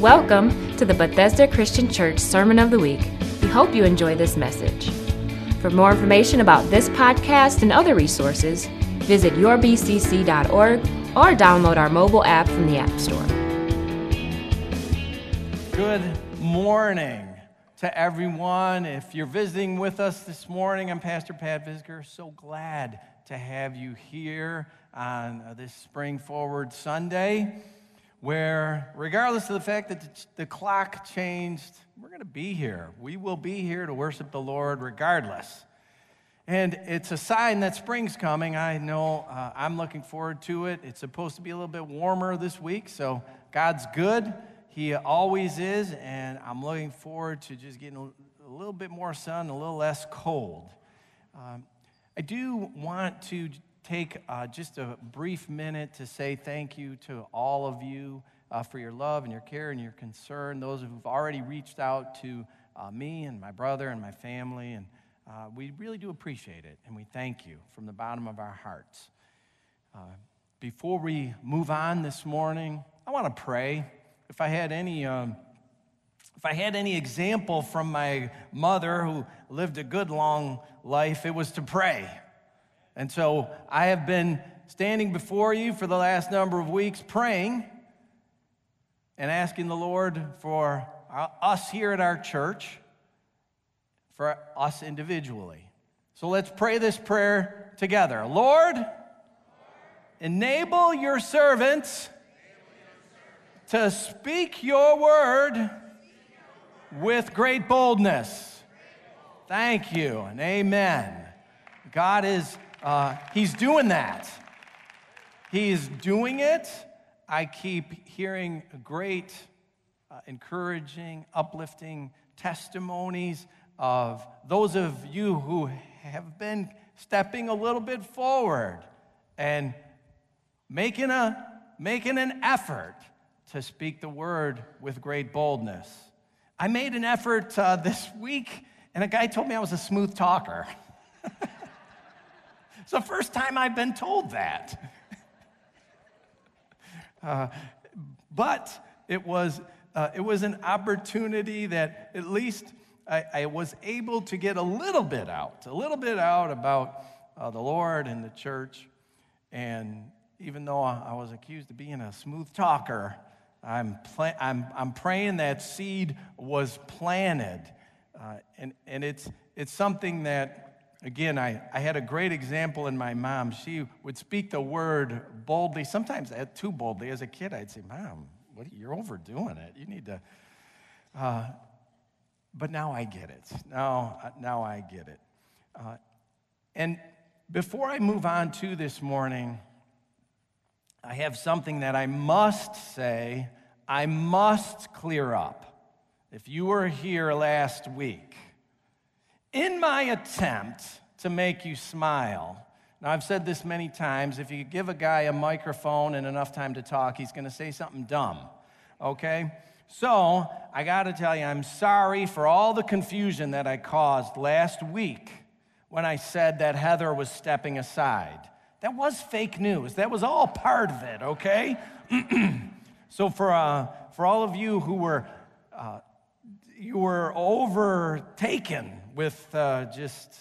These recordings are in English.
Welcome to the Bethesda Christian Church Sermon of the Week. We hope you enjoy this message. For more information about this podcast and other resources, visit yourbcc.org or download our mobile app from the App Store. Good morning to everyone. If you're visiting with us this morning, I'm Pastor Pat Visger. So glad to have you here on uh, this Spring Forward Sunday, where, regardless of the fact that the clock changed, we're going to be here. We will be here to worship the Lord regardless. And it's a sign that spring's coming. I know uh, I'm looking forward to it. It's supposed to be a little bit warmer this week, so God's good. He always is, and I'm looking forward to just getting a little bit more sun, a little less cold. Um, I do want to take uh, just a brief minute to say thank you to all of you uh, for your love and your care and your concern, those who've already reached out to uh, me and my brother and my family, and uh, we really do appreciate it, and we thank you from the bottom of our hearts. Uh, before we move on this morning, I want to pray if I had any, um, if I had any example from my mother who lived a good long life, it was to pray. And so I have been standing before you for the last number of weeks praying and asking the Lord for uh, us here at our church, for us individually. So let's pray this prayer together. Lord, enable your servants to speak your word with great boldness. Thank you and amen. God is, uh, He's doing that. He's doing it. I keep hearing great, uh, encouraging, uplifting testimonies of those of you who have been stepping a little bit forward and making, a, making an effort to speak the word with great boldness. I made an effort uh, this week, and a guy told me I was a smooth talker. it's the first time I've been told that. Uh, but it was, uh, it was an opportunity that at least I, I, was able to get a little bit out, a little bit out about uh, the Lord and the church. And even though I was accused of being a smooth talker, I'm, I'm, I'm praying that seed was planted. Uh, and and it's, it's something that, again, I, I had a great example in my mom. She would speak the word boldly, sometimes too boldly. As a kid, I'd say, Mom, what, you're overdoing it. You need to. Uh, but now I get it. Now, now I get it. Uh, and before I move on to this morning, I have something that I must say, I must clear up. If you were here last week, in my attempt to make you smile, now I've said this many times if you give a guy a microphone and enough time to talk, he's going to say something dumb, okay? So I got to tell you, I'm sorry for all the confusion that I caused last week when I said that Heather was stepping aside. That was fake news. That was all part of it, okay? so for, uh, for all of you who were, uh, you were overtaken with uh, just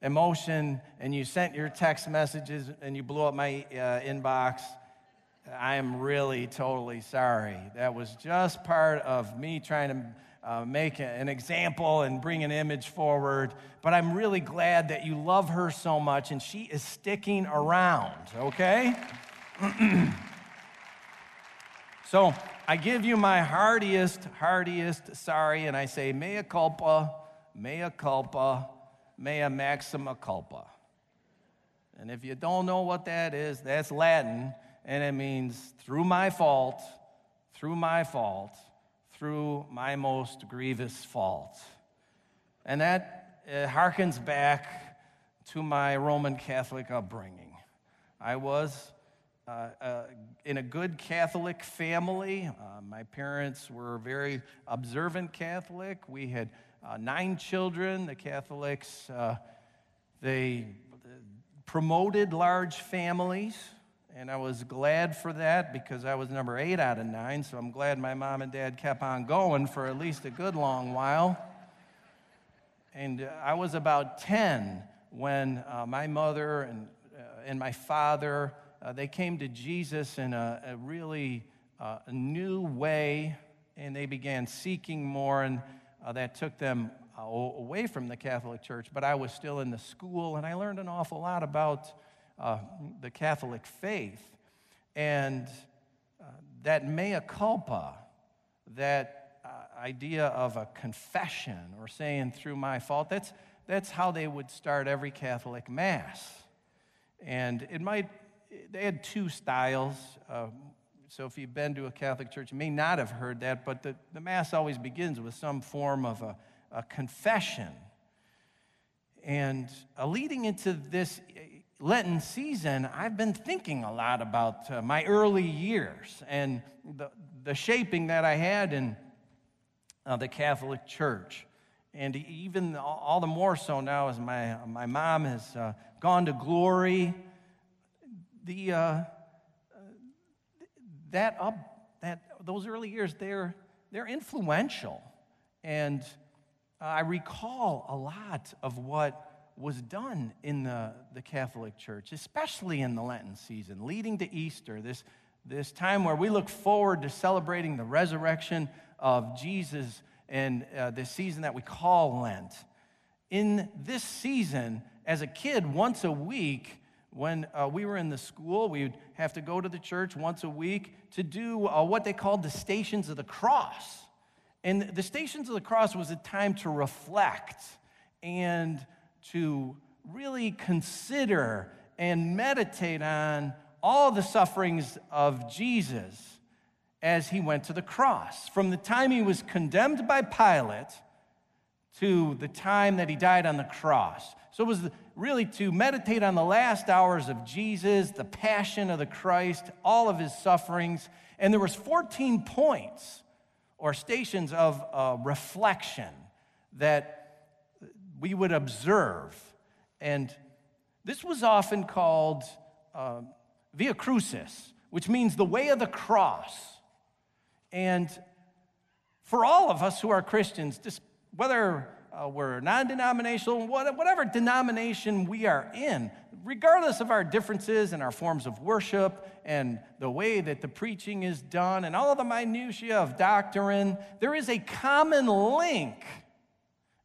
emotion and you sent your text messages and you blew up my uh, inbox, I am really totally sorry. That was just part of me trying to uh, make an example and bring an image forward. But I'm really glad that you love her so much and she is sticking around, okay? so I give you my heartiest, heartiest sorry, and I say, mea culpa, mea culpa, mea maxima culpa. And if you don't know what that is, that's Latin, and it means through my fault, through my fault through my most grievous fault. And that harkens back to my Roman Catholic upbringing. I was uh, uh, in a good Catholic family. Uh, my parents were very observant Catholic. We had uh, nine children. The Catholics, uh, they promoted large families and I was glad for that because I was number eight out of nine, so I'm glad my mom and dad kept on going for at least a good long while. And uh, I was about 10 when uh, my mother and, uh, and my father, uh, they came to Jesus in a, a really uh, a new way, and they began seeking more, and uh, that took them away from the Catholic Church. But I was still in the school, and I learned an awful lot about uh, the Catholic faith. And uh, that mea culpa, that uh, idea of a confession or saying through my fault, that's, that's how they would start every Catholic Mass. And it might, they had two styles. Uh, so if you've been to a Catholic church, you may not have heard that, but the, the Mass always begins with some form of a, a confession. And uh, leading into this Lenten season, I've been thinking a lot about uh, my early years and the, the shaping that I had in uh, the Catholic Church. And even all the more so now as my, my mom has uh, gone to glory, the, uh, that up, that, those early years, they're, they're influential. And I recall a lot of what was done in the, the Catholic Church, especially in the Lenten season, leading to Easter, this, this time where we look forward to celebrating the resurrection of Jesus and uh, this season that we call Lent. In this season, as a kid, once a week, when uh, we were in the school, we would have to go to the church once a week to do uh, what they called the Stations of the Cross. And the Stations of the Cross was a time to reflect and to really consider and meditate on all the sufferings of Jesus as he went to the cross. From the time he was condemned by Pilate to the time that he died on the cross. So it was really to meditate on the last hours of Jesus, the passion of the Christ, all of his sufferings. And there was 14 points or stations of uh, reflection that we would observe. And this was often called uh, Via Crucis, which means the way of the cross. And for all of us who are Christians, whether uh, we're non denominational, whatever denomination we are in, regardless of our differences and our forms of worship and the way that the preaching is done and all of the minutiae of doctrine, there is a common link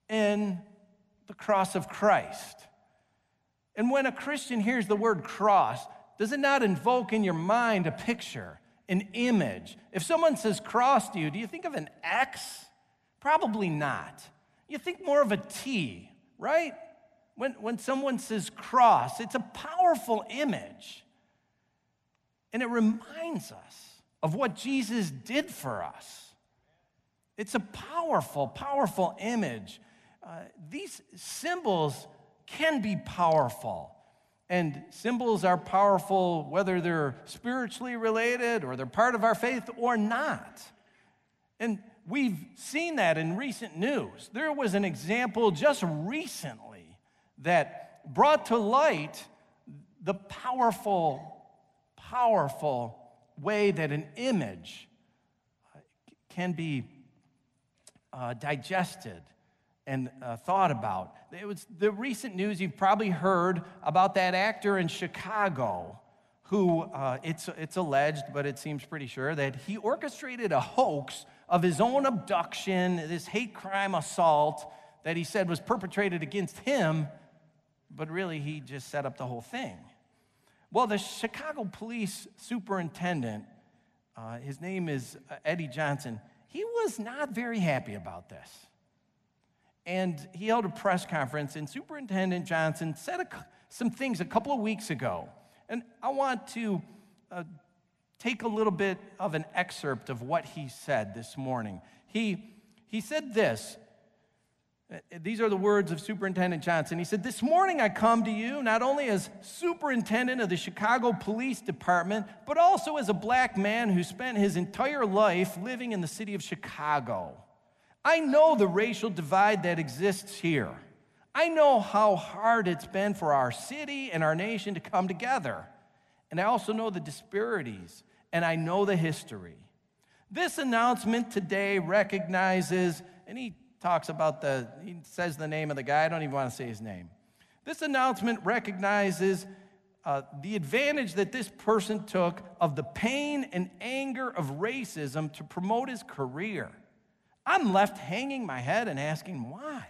in the cross of Christ. And when a Christian hears the word cross, does it not invoke in your mind a picture, an image? If someone says cross to you, do you think of an X? Probably not. You think more of a T, right? When, when someone says cross, it's a powerful image. And it reminds us of what Jesus did for us. It's a powerful, powerful image uh, these symbols can be powerful. And symbols are powerful whether they're spiritually related or they're part of our faith or not. And we've seen that in recent news. There was an example just recently that brought to light the powerful, powerful way that an image uh, can be uh, digested and uh, thought about. It was the recent news you've probably heard about that actor in Chicago who uh, it's, it's alleged, but it seems pretty sure, that he orchestrated a hoax of his own abduction, this hate crime assault that he said was perpetrated against him, but really he just set up the whole thing. Well, the Chicago police superintendent, uh, his name is uh, Eddie Johnson, he was not very happy about this and he held a press conference, and Superintendent Johnson said a, some things a couple of weeks ago. And I want to uh, take a little bit of an excerpt of what he said this morning. He, he said this. These are the words of Superintendent Johnson. He said, This morning I come to you not only as superintendent of the Chicago Police Department, but also as a black man who spent his entire life living in the city of Chicago. I know the racial divide that exists here. I know how hard it's been for our city and our nation to come together. and I also know the disparities, and I know the history. This announcement today recognizes, and he talks about the, he says the name of the guy, I don't even want to say his name. This announcement recognizes uh, the advantage that this person took of the pain and anger of racism to promote his career. I'm left hanging my head and asking, why?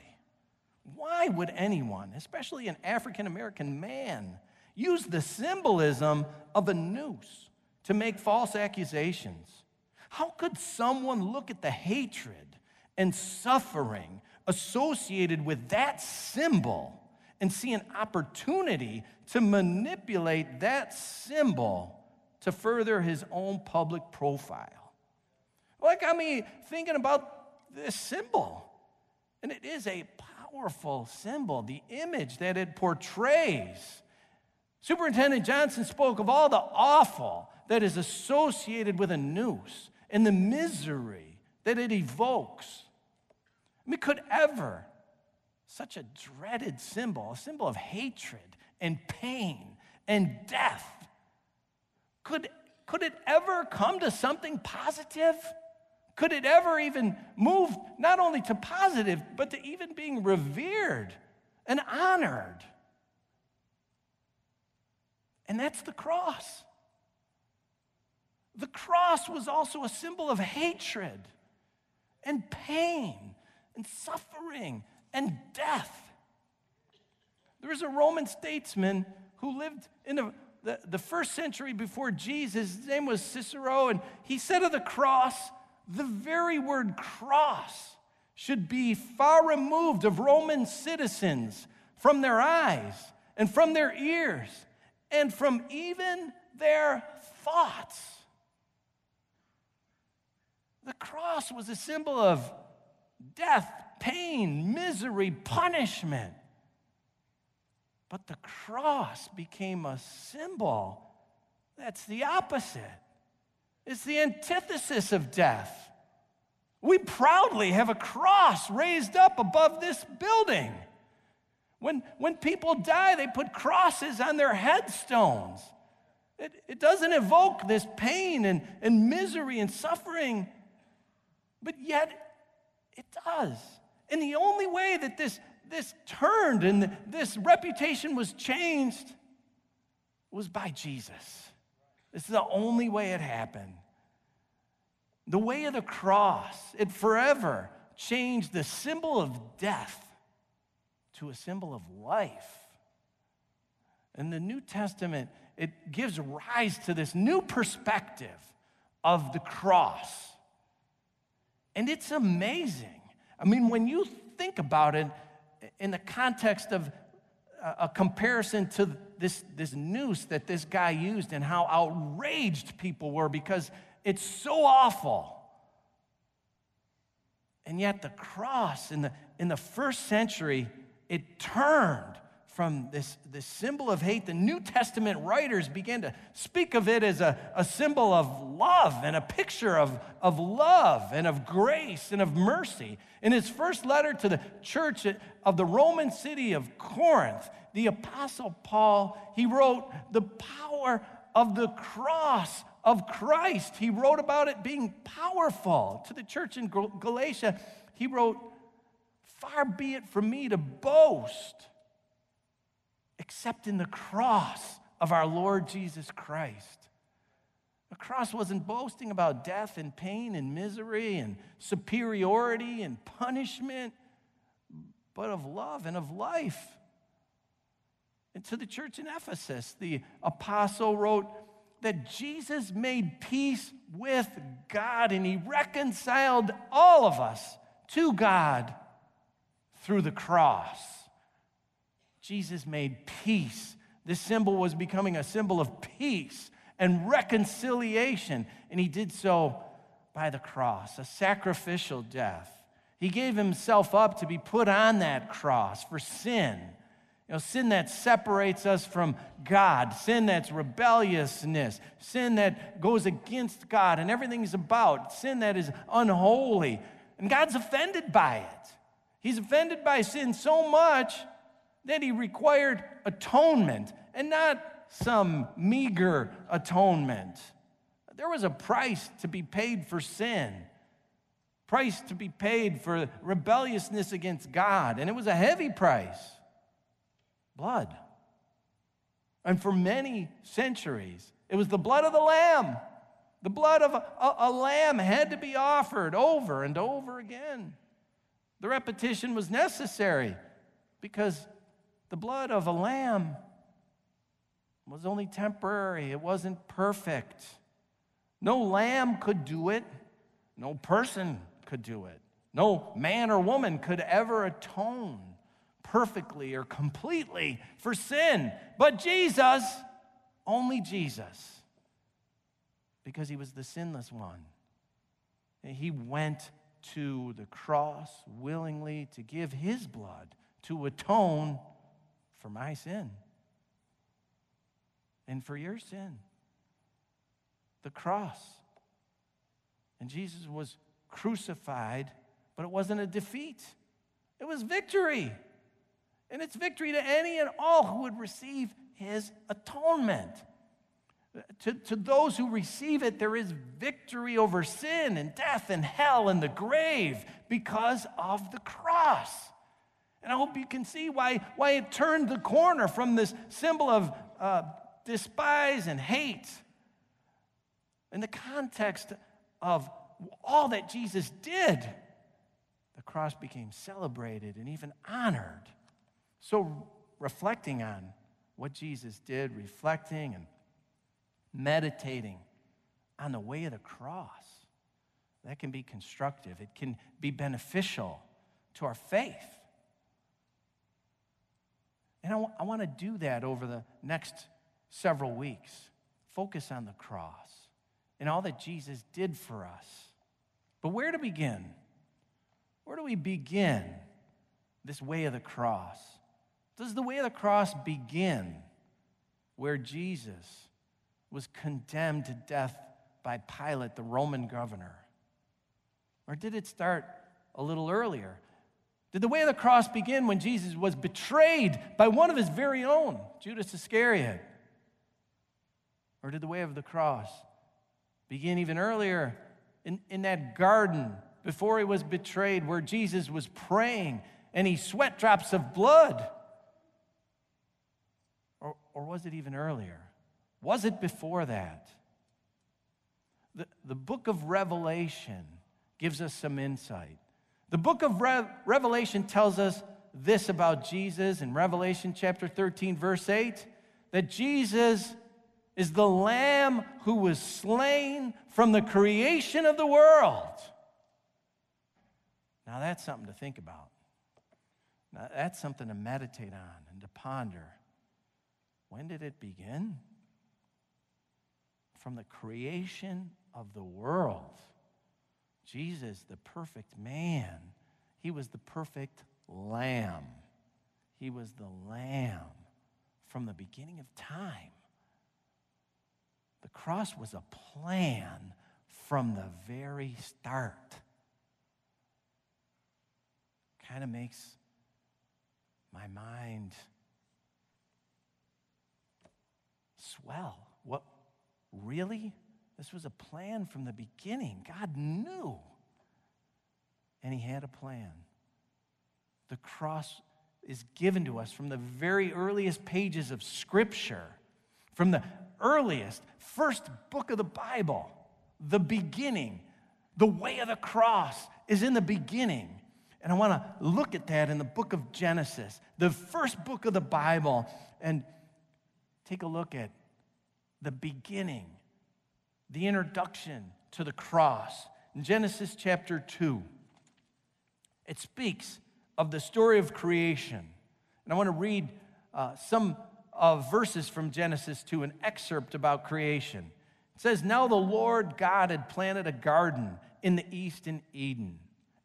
Why would anyone, especially an African American man, use the symbolism of a noose to make false accusations? How could someone look at the hatred and suffering associated with that symbol and see an opportunity to manipulate that symbol to further his own public profile. Like, I mean, thinking about this symbol, and it is a powerful symbol, the image that it portrays. Superintendent Johnson spoke of all the awful that is associated with a noose and the misery that it evokes. I mean, could ever such a dreaded symbol, a symbol of hatred and pain and death. Could, could it ever come to something positive? Could it ever even move not only to positive, but to even being revered and honored? And that's the cross. The cross was also a symbol of hatred and pain and suffering and death. There was a Roman statesman who lived in the, the, the, first century before Jesus. His name was Cicero, and he said of the cross, the very word cross should be far removed of Roman citizens from their eyes and from their ears and from even their thoughts. The cross was a symbol of death, pain, misery, punishment. But the cross became a symbol that's the opposite. It's the antithesis of death. We proudly have a cross raised up above this building. When, when people die, they put crosses on their headstones. It, it doesn't evoke this pain and, and misery and suffering, but yet it does. And the only way that this, this turned and this reputation was changed was by Jesus. This is the only way it happened. The way of the cross, it forever changed the symbol of death to a symbol of life. In the New Testament, it gives rise to this new perspective of the cross. And it's amazing I mean, when you think about it in the context of a comparison to this, this noose that this guy used and how outraged people were because it's so awful. And yet, the cross in the, in the first century, it turned from this, this symbol of hate, the New Testament writers began to speak of it as a, a symbol of love and a picture of, of love and of grace and of mercy. In his first letter to the church of the Roman city of Corinth, the Apostle Paul, he wrote the power of the cross of Christ. He wrote about it being powerful. To the church in Galatia, he wrote, Far be it from me to boast except in the cross of our Lord Jesus Christ. The cross wasn't boasting about death and pain and misery and superiority and punishment, but of love and of life. And to the church in Ephesus, the apostle wrote that Jesus made peace with God and he reconciled all of us to God through the cross. Jesus made peace. This symbol was becoming a symbol of peace and reconciliation, and he did so by the cross, a sacrificial death. He gave himself up to be put on that cross for sin. You know, sin that separates us from God, sin that's rebelliousness, sin that goes against God and everything is about, sin that is unholy. And God's offended by it. He's offended by sin so much that he required atonement and not some meager atonement. There was a price to be paid for sin, price to be paid for rebelliousness against God, and it was a heavy price blood. And for many centuries, it was the blood of the Lamb. The blood of a, a, a, lamb had to be offered over and over again. The repetition was necessary because the blood of a lamb was only temporary, it wasn't perfect. No lamb could do it, no person could do it. No man or woman could ever atone perfectly or completely for sin. But Jesus, only Jesus, because he was the sinless one. He went to the cross willingly to give his blood to atone for my sin and for your sin. The cross. And Jesus was crucified, but it wasn't a defeat, it was victory. And it's victory to any and all who would receive his atonement. To, to those who receive it, there is victory over sin and death and hell and the grave because of the cross. And I hope you can see why, why it turned the corner from this symbol of uh, despise and hate. In the context of all that Jesus did, the cross became celebrated and even honored. So, reflecting on what Jesus did, reflecting and meditating on the way of the cross, that can be constructive. It can be beneficial to our faith. And I, w- I want to do that over the next several weeks. Focus on the cross and all that Jesus did for us. But where to begin? Where do we begin this way of the cross? Does the way of the cross begin where Jesus was condemned to death by Pilate, the Roman governor? Or did it start a little earlier? Did the way of the cross begin when Jesus was betrayed by one of his very own, Judas Iscariot? Or did the way of the cross begin even earlier in, in that garden before he was betrayed, where Jesus was praying and he sweat drops of blood? Or, or was it even earlier? Was it before that? The, the book of Revelation gives us some insight. The book of Re- Revelation tells us this about Jesus in Revelation chapter 13, verse 8 that Jesus is the Lamb who was slain from the creation of the world. Now, that's something to think about. Now, that's something to meditate on and to ponder. When did it begin? From the creation of the world. Jesus, the perfect man, he was the perfect lamb. He was the lamb from the beginning of time. The cross was a plan from the very start. Kind of makes my mind swell. What, really? This was a plan from the beginning. God knew. And He had a plan. The cross is given to us from the very earliest pages of Scripture, from the earliest, first book of the Bible, the beginning. The way of the cross is in the beginning. And I want to look at that in the book of Genesis, the first book of the Bible, and take a look at the beginning the introduction to the cross in Genesis chapter 2. It speaks of the story of creation. And I want to read uh, some of verses from Genesis 2, an excerpt about creation. It says, Now the Lord God had planted a garden in the east in Eden.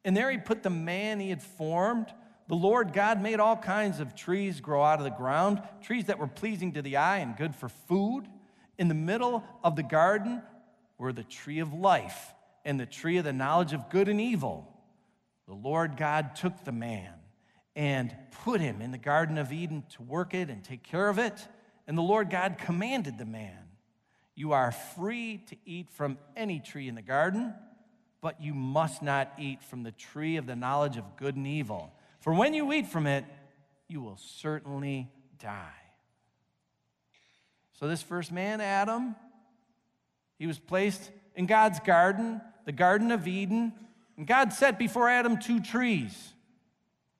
And there he put the man he had formed. The Lord God made all kinds of trees grow out of the ground, trees that were pleasing to the eye and good for food. In the middle of the garden were the tree of life and the tree of the knowledge of good and evil. The Lord God took the man and put him in the Garden of Eden to work it and take care of it. And the Lord God commanded the man, You are free to eat from any tree in the garden, but you must not eat from the tree of the knowledge of good and evil. For when you eat from it, you will certainly die. So, this first man, Adam, he was placed in God's garden, the Garden of Eden, and God set before Adam two trees.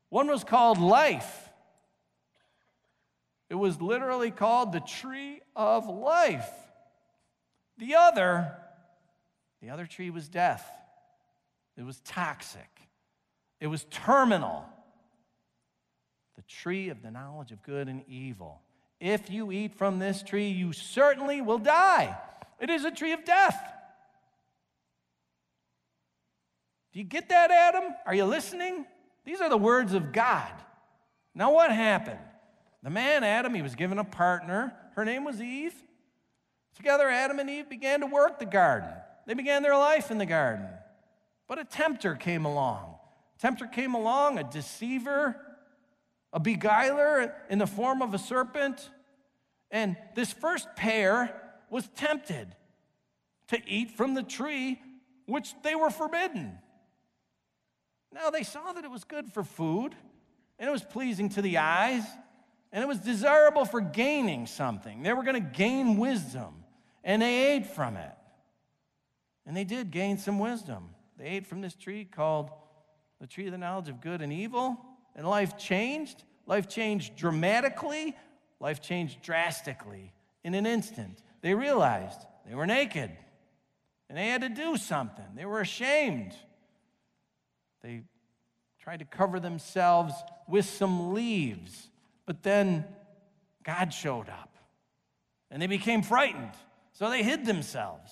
One was called life. It was literally called the tree of life. The other, the other tree was death. It was toxic. It was terminal. The tree of the knowledge of good and evil. If you eat from this tree, you certainly will die. It is a tree of death. Do you get that, Adam? Are you listening? These are the words of God. Now, what happened? The man, Adam, he was given a partner. Her name was Eve. Together, Adam and Eve began to work the garden. They began their life in the garden. But a tempter came along. A tempter came along, a deceiver, a beguiler in the form of a serpent. And this first pair was tempted to eat from the tree which they were forbidden. Now they saw that it was good for food, and it was pleasing to the eyes, and it was desirable for gaining something. They were going to gain wisdom, and they ate from it. And they did gain some wisdom. They ate from this tree called the tree of the knowledge of good and evil, and life changed. Life changed dramatically, life changed drastically in an instant. They realized they were naked and they had to do something. They were ashamed. They tried to cover themselves with some leaves, but then God showed up and they became frightened. So they hid themselves.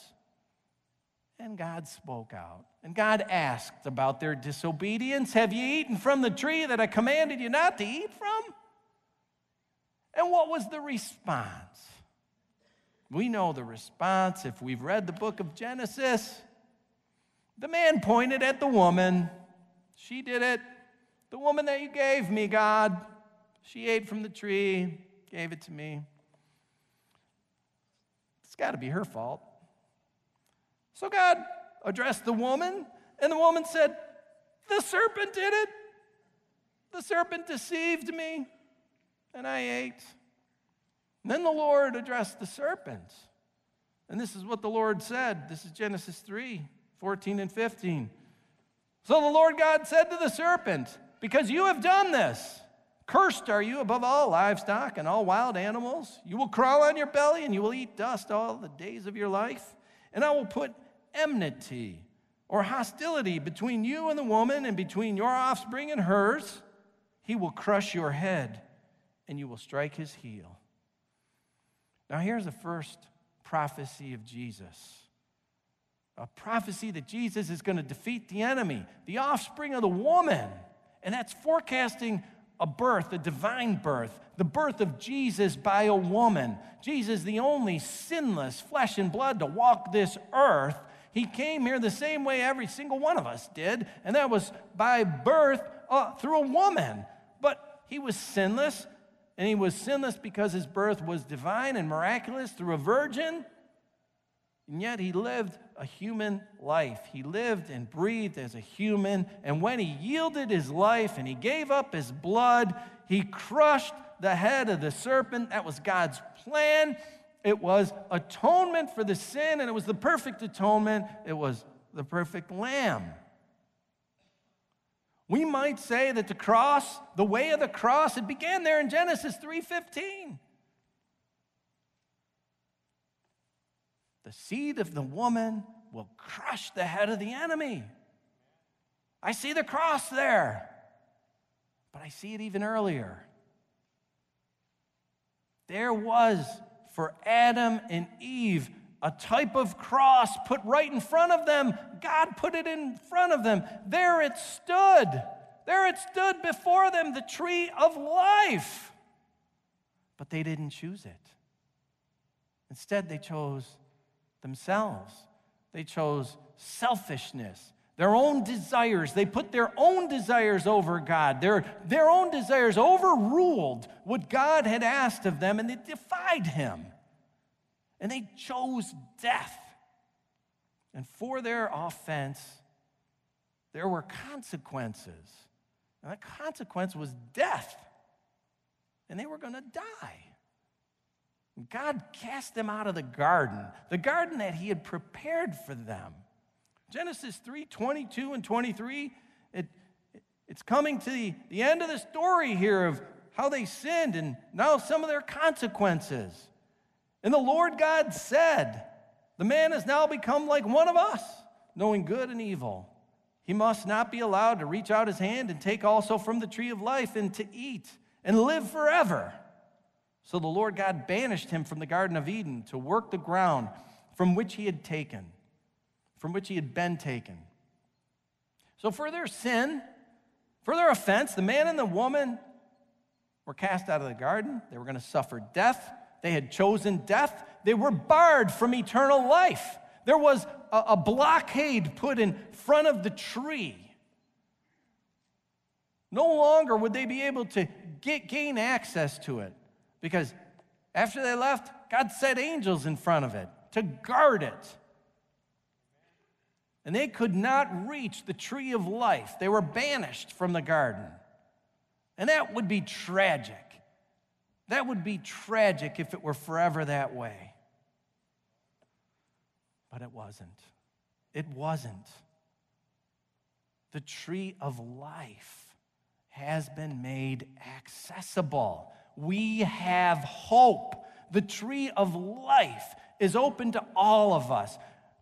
And God spoke out. And God asked about their disobedience Have you eaten from the tree that I commanded you not to eat from? And what was the response? We know the response if we've read the book of Genesis. The man pointed at the woman she did it. The woman that you gave me, God, she ate from the tree, gave it to me. It's got to be her fault. So God addressed the woman, and the woman said, The serpent did it. The serpent deceived me, and I ate. Then the Lord addressed the serpent. And this is what the Lord said. This is Genesis 3 14 and 15. So the Lord God said to the serpent, Because you have done this, cursed are you above all livestock and all wild animals. You will crawl on your belly and you will eat dust all the days of your life. And I will put enmity or hostility between you and the woman and between your offspring and hers. He will crush your head and you will strike his heel. Now, here's the first prophecy of Jesus a prophecy that Jesus is going to defeat the enemy, the offspring of the woman. And that's forecasting a birth, a divine birth, the birth of Jesus by a woman. Jesus, the only sinless flesh and blood to walk this earth, he came here the same way every single one of us did, and that was by birth uh, through a woman. But he was sinless, and he was sinless because his birth was divine and miraculous through a virgin. And yet he lived a human life. He lived and breathed as a human. And when he yielded his life and he gave up his blood, he crushed the head of the serpent. That was God's plan. It was atonement for the sin, and it was the perfect atonement. It was the perfect lamb. We might say that the cross, the way of the cross, it began there in Genesis 3:15. The seed of the woman will crush the head of the enemy. I see the cross there, but I see it even earlier. There was for Adam and Eve a type of cross put right in front of them. God put it in front of them. There it stood. There it stood before them, the tree of life. But they didn't choose it. Instead, they chose themselves. They chose selfishness. their own desires. They put their own desires over God. Their, their own desires overruled what God had asked of them, and they defied Him. And they chose death. And for their offense, there were consequences. And the consequence was death. And they were going to die. God cast them out of the garden, the garden that He had prepared for them. Genesis 3 22 and 23, it, it's coming to the, the end of the story here of how they sinned and now some of their consequences. And the Lord God said, The man has now become like one of us, knowing good and evil. He must not be allowed to reach out his hand and take also from the tree of life and to eat and live forever. So the Lord God banished him from the Garden of Eden to work the ground from which he had taken, from which he had been taken. So for their sin, for their offense, the man and the woman were cast out of the garden. They were going to suffer death. They had chosen death. They were barred from eternal life. There was a, a blockade put in front of the tree. No longer would they be able to get, gain access to it because after they left, God set angels in front of it to guard it. And they could not reach the tree of life. They were banished from the garden. And that would be tragic. That would be tragic if it were forever that way. But it wasn't. It wasn't. The tree of life has been made accessible we have hope. The tree of life is open to all of us.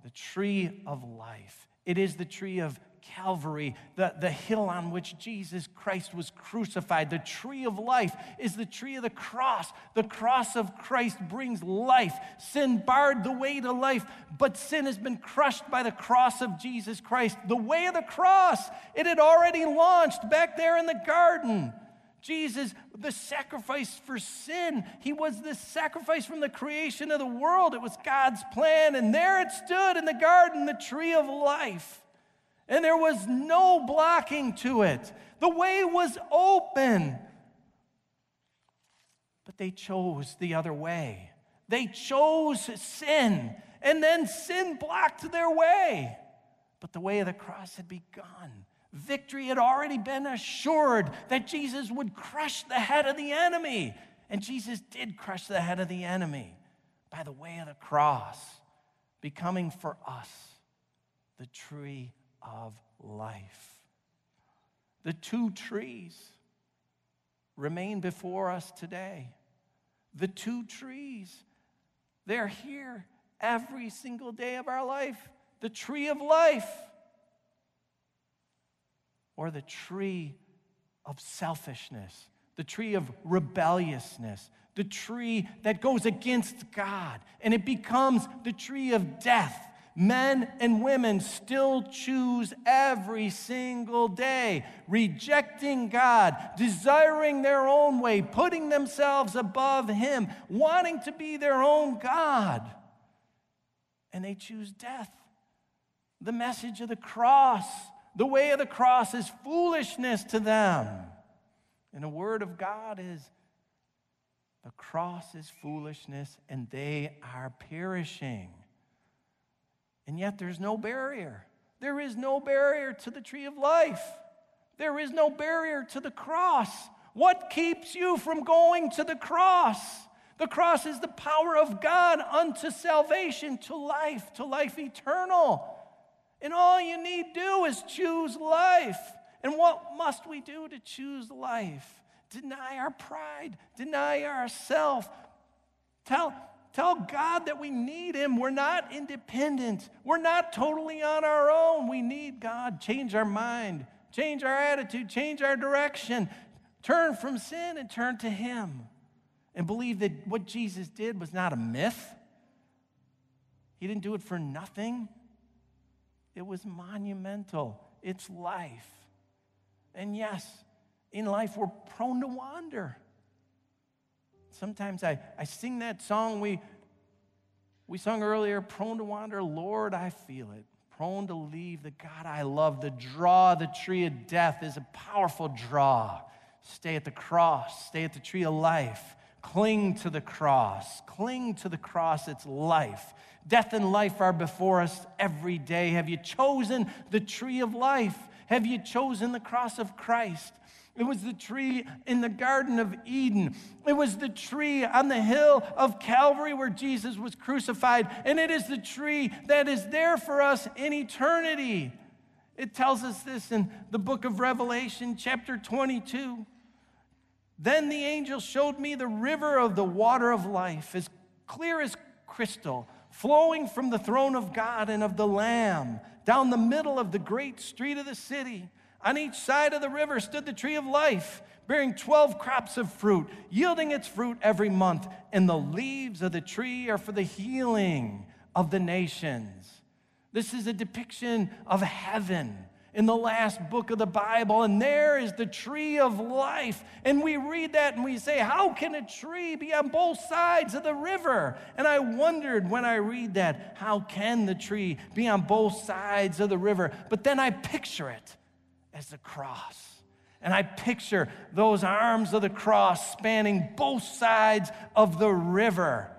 The tree of life. It is the tree of Calvary, the, the hill on which Jesus Christ was crucified. The tree of life is the tree of the cross. The cross of Christ brings life. Sin barred the way to life, but sin has been crushed by the cross of Jesus Christ. The way of the cross, it had already launched back there in the garden. Jesus, the sacrifice for sin. He was the sacrifice from the creation of the world. It was God's plan. And there it stood in the garden, the tree of life. And there was no blocking to it. The way was open. But they chose the other way. They chose sin. And then sin blocked their way. But the way of the cross had begun. Victory had already been assured that Jesus would crush the head of the enemy. And Jesus did crush the head of the enemy by the way of the cross, becoming for us the tree of life. The two trees remain before us today. The two trees, they're here every single day of our life. The tree of life or the tree of selfishness, the tree of rebelliousness, the tree that goes against God, and it becomes the tree of death. Men and women still choose every single day, rejecting God, desiring their own way, putting themselves above Him, wanting to be their own God. And they choose death. The message of the cross the way of the cross is foolishness to them. And the word of God is the cross is foolishness and they are perishing. And yet there's no barrier. There is no barrier to the tree of life. There is no barrier to the cross. What keeps you from going to the cross? The cross is the power of God unto salvation, to life, to life eternal. And all you need do is choose life. And what must we do to choose life? Deny our pride, deny ourself. Tell, tell God that we need Him. We're not independent, we're not totally on our own. We need God. Change our mind, change our attitude, change our direction. Turn from sin and turn to Him. And believe that what Jesus did was not a myth. He didn't do it for nothing. It was monumental. It's life. And yes, in life we're prone to wander. Sometimes I, I sing that song we, we sung earlier, Prone to Wander, Lord, I feel it. prone to leave the God I love. The draw, the tree of death is a powerful draw. Stay at the cross, stay at the tree of life. Cling to the cross. Cling to the cross, it's life. Death and life are before us every day. Have you chosen the tree of life? Have you chosen the cross of Christ? It was the tree in the Garden of Eden. It was the tree on the hill of Calvary where Jesus was crucified. And it is the tree that is there for us in eternity. It tells us this in the book of Revelation, chapter 22. Then the angel showed me the river of the water of life, as clear as crystal, flowing from the throne of God and of the Lamb down the middle of the great street of the city. On each side of the river stood the tree of life, bearing 12 crops of fruit, yielding its fruit every month. And the leaves of the tree are for the healing of the nations. This is a depiction of heaven in the last book of the Bible, and there is the tree of life. And we read that and we say, How can a tree be on both sides of the river? And I wondered when I read that, how can the tree be on both sides of the river? But then I picture it as the cross. And I picture those arms of the cross spanning both sides of the river,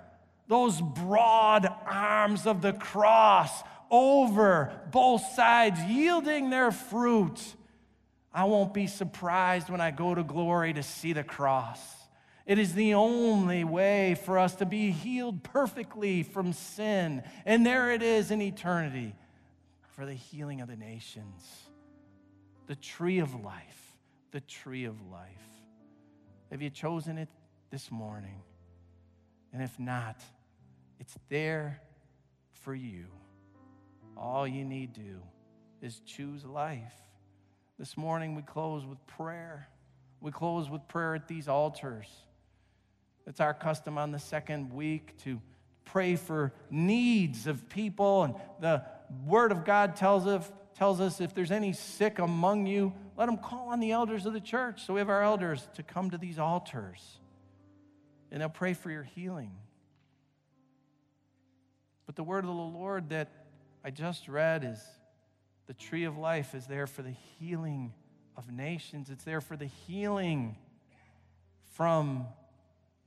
those broad arms of the cross over both sides, yielding their fruit. I won't be surprised when I go to glory to see the cross. It is the only way for us to be healed perfectly from sin. And there it is in eternity for the healing of the nations the tree of life, the tree of life. Have you chosen it this morning? And if not, it's there for you. All you need to do is choose life. This morning we close with prayer. We close with prayer at these altars. It's our custom on the second week to pray for needs of people, and the Word of God tells us tells us if there's any sick among you, let them call on the elders of the church. So we have our elders to come to these altars and they'll pray for your healing. But the word of the Lord that I just read is the tree of life is there for the healing of nations, it's there for the healing from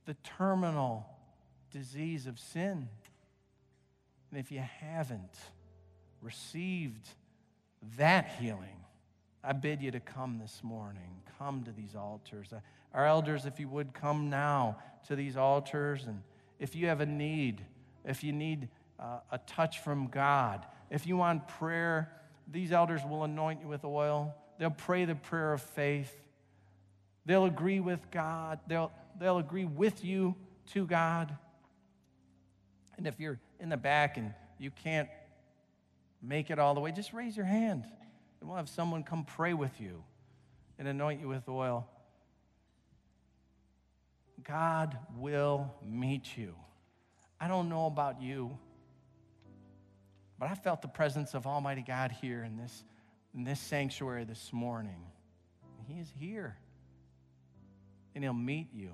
the terminal disease of sin. And if you haven't received that healing, I bid you to come this morning. Come to these altars. Uh, our elders, if you would come now to these altars, and if you have a need, if you need uh, a touch from God, if you want prayer, these elders will anoint you with oil. They'll pray the prayer of faith. They'll agree with God. They'll, they'll agree with you to God. And if you're in the back and you can't make it all the way, just raise your hand. And we'll have someone come pray with you and anoint you with oil. God will meet you. I don't know about you, but I felt the presence of Almighty God here in this, in this sanctuary this morning. He is here. And He'll meet you,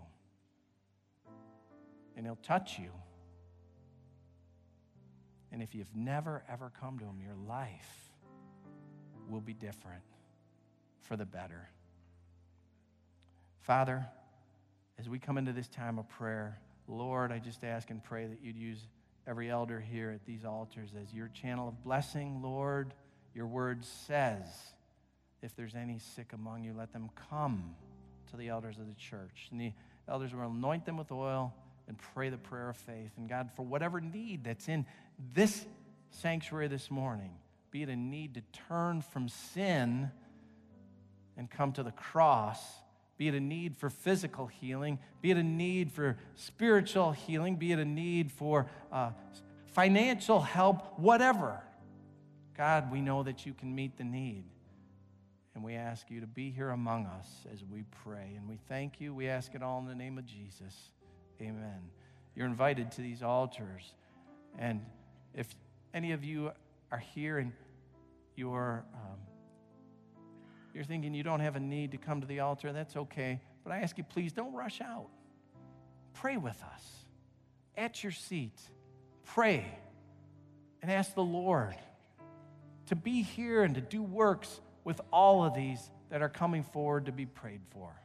and He'll touch you. And if you've never, ever come to Him, your life will be different for the better. Father, as we come into this time of prayer, Lord, I just ask and pray that you'd use every elder here at these altars as your channel of blessing, Lord. Your word says, if there's any sick among you, let them come to the elders of the church. And the elders will anoint them with oil and pray the prayer of faith. And God, for whatever need that's in this sanctuary this morning, be it a need to turn from sin and come to the cross, be it a need for physical healing, be it a need for spiritual healing, be it a need for uh, financial help, whatever. God, we know that you can meet the need. And we ask you to be here among us as we pray. And we thank you. We ask it all in the name of Jesus. Amen. You're invited to these altars. And if any of you are here and you're, um, you're thinking you don't have a need to come to the altar, that's okay. But I ask you, please don't rush out. Pray with us at your seat. Pray and ask the Lord to be here and to do works with all of these that are coming forward to be prayed for.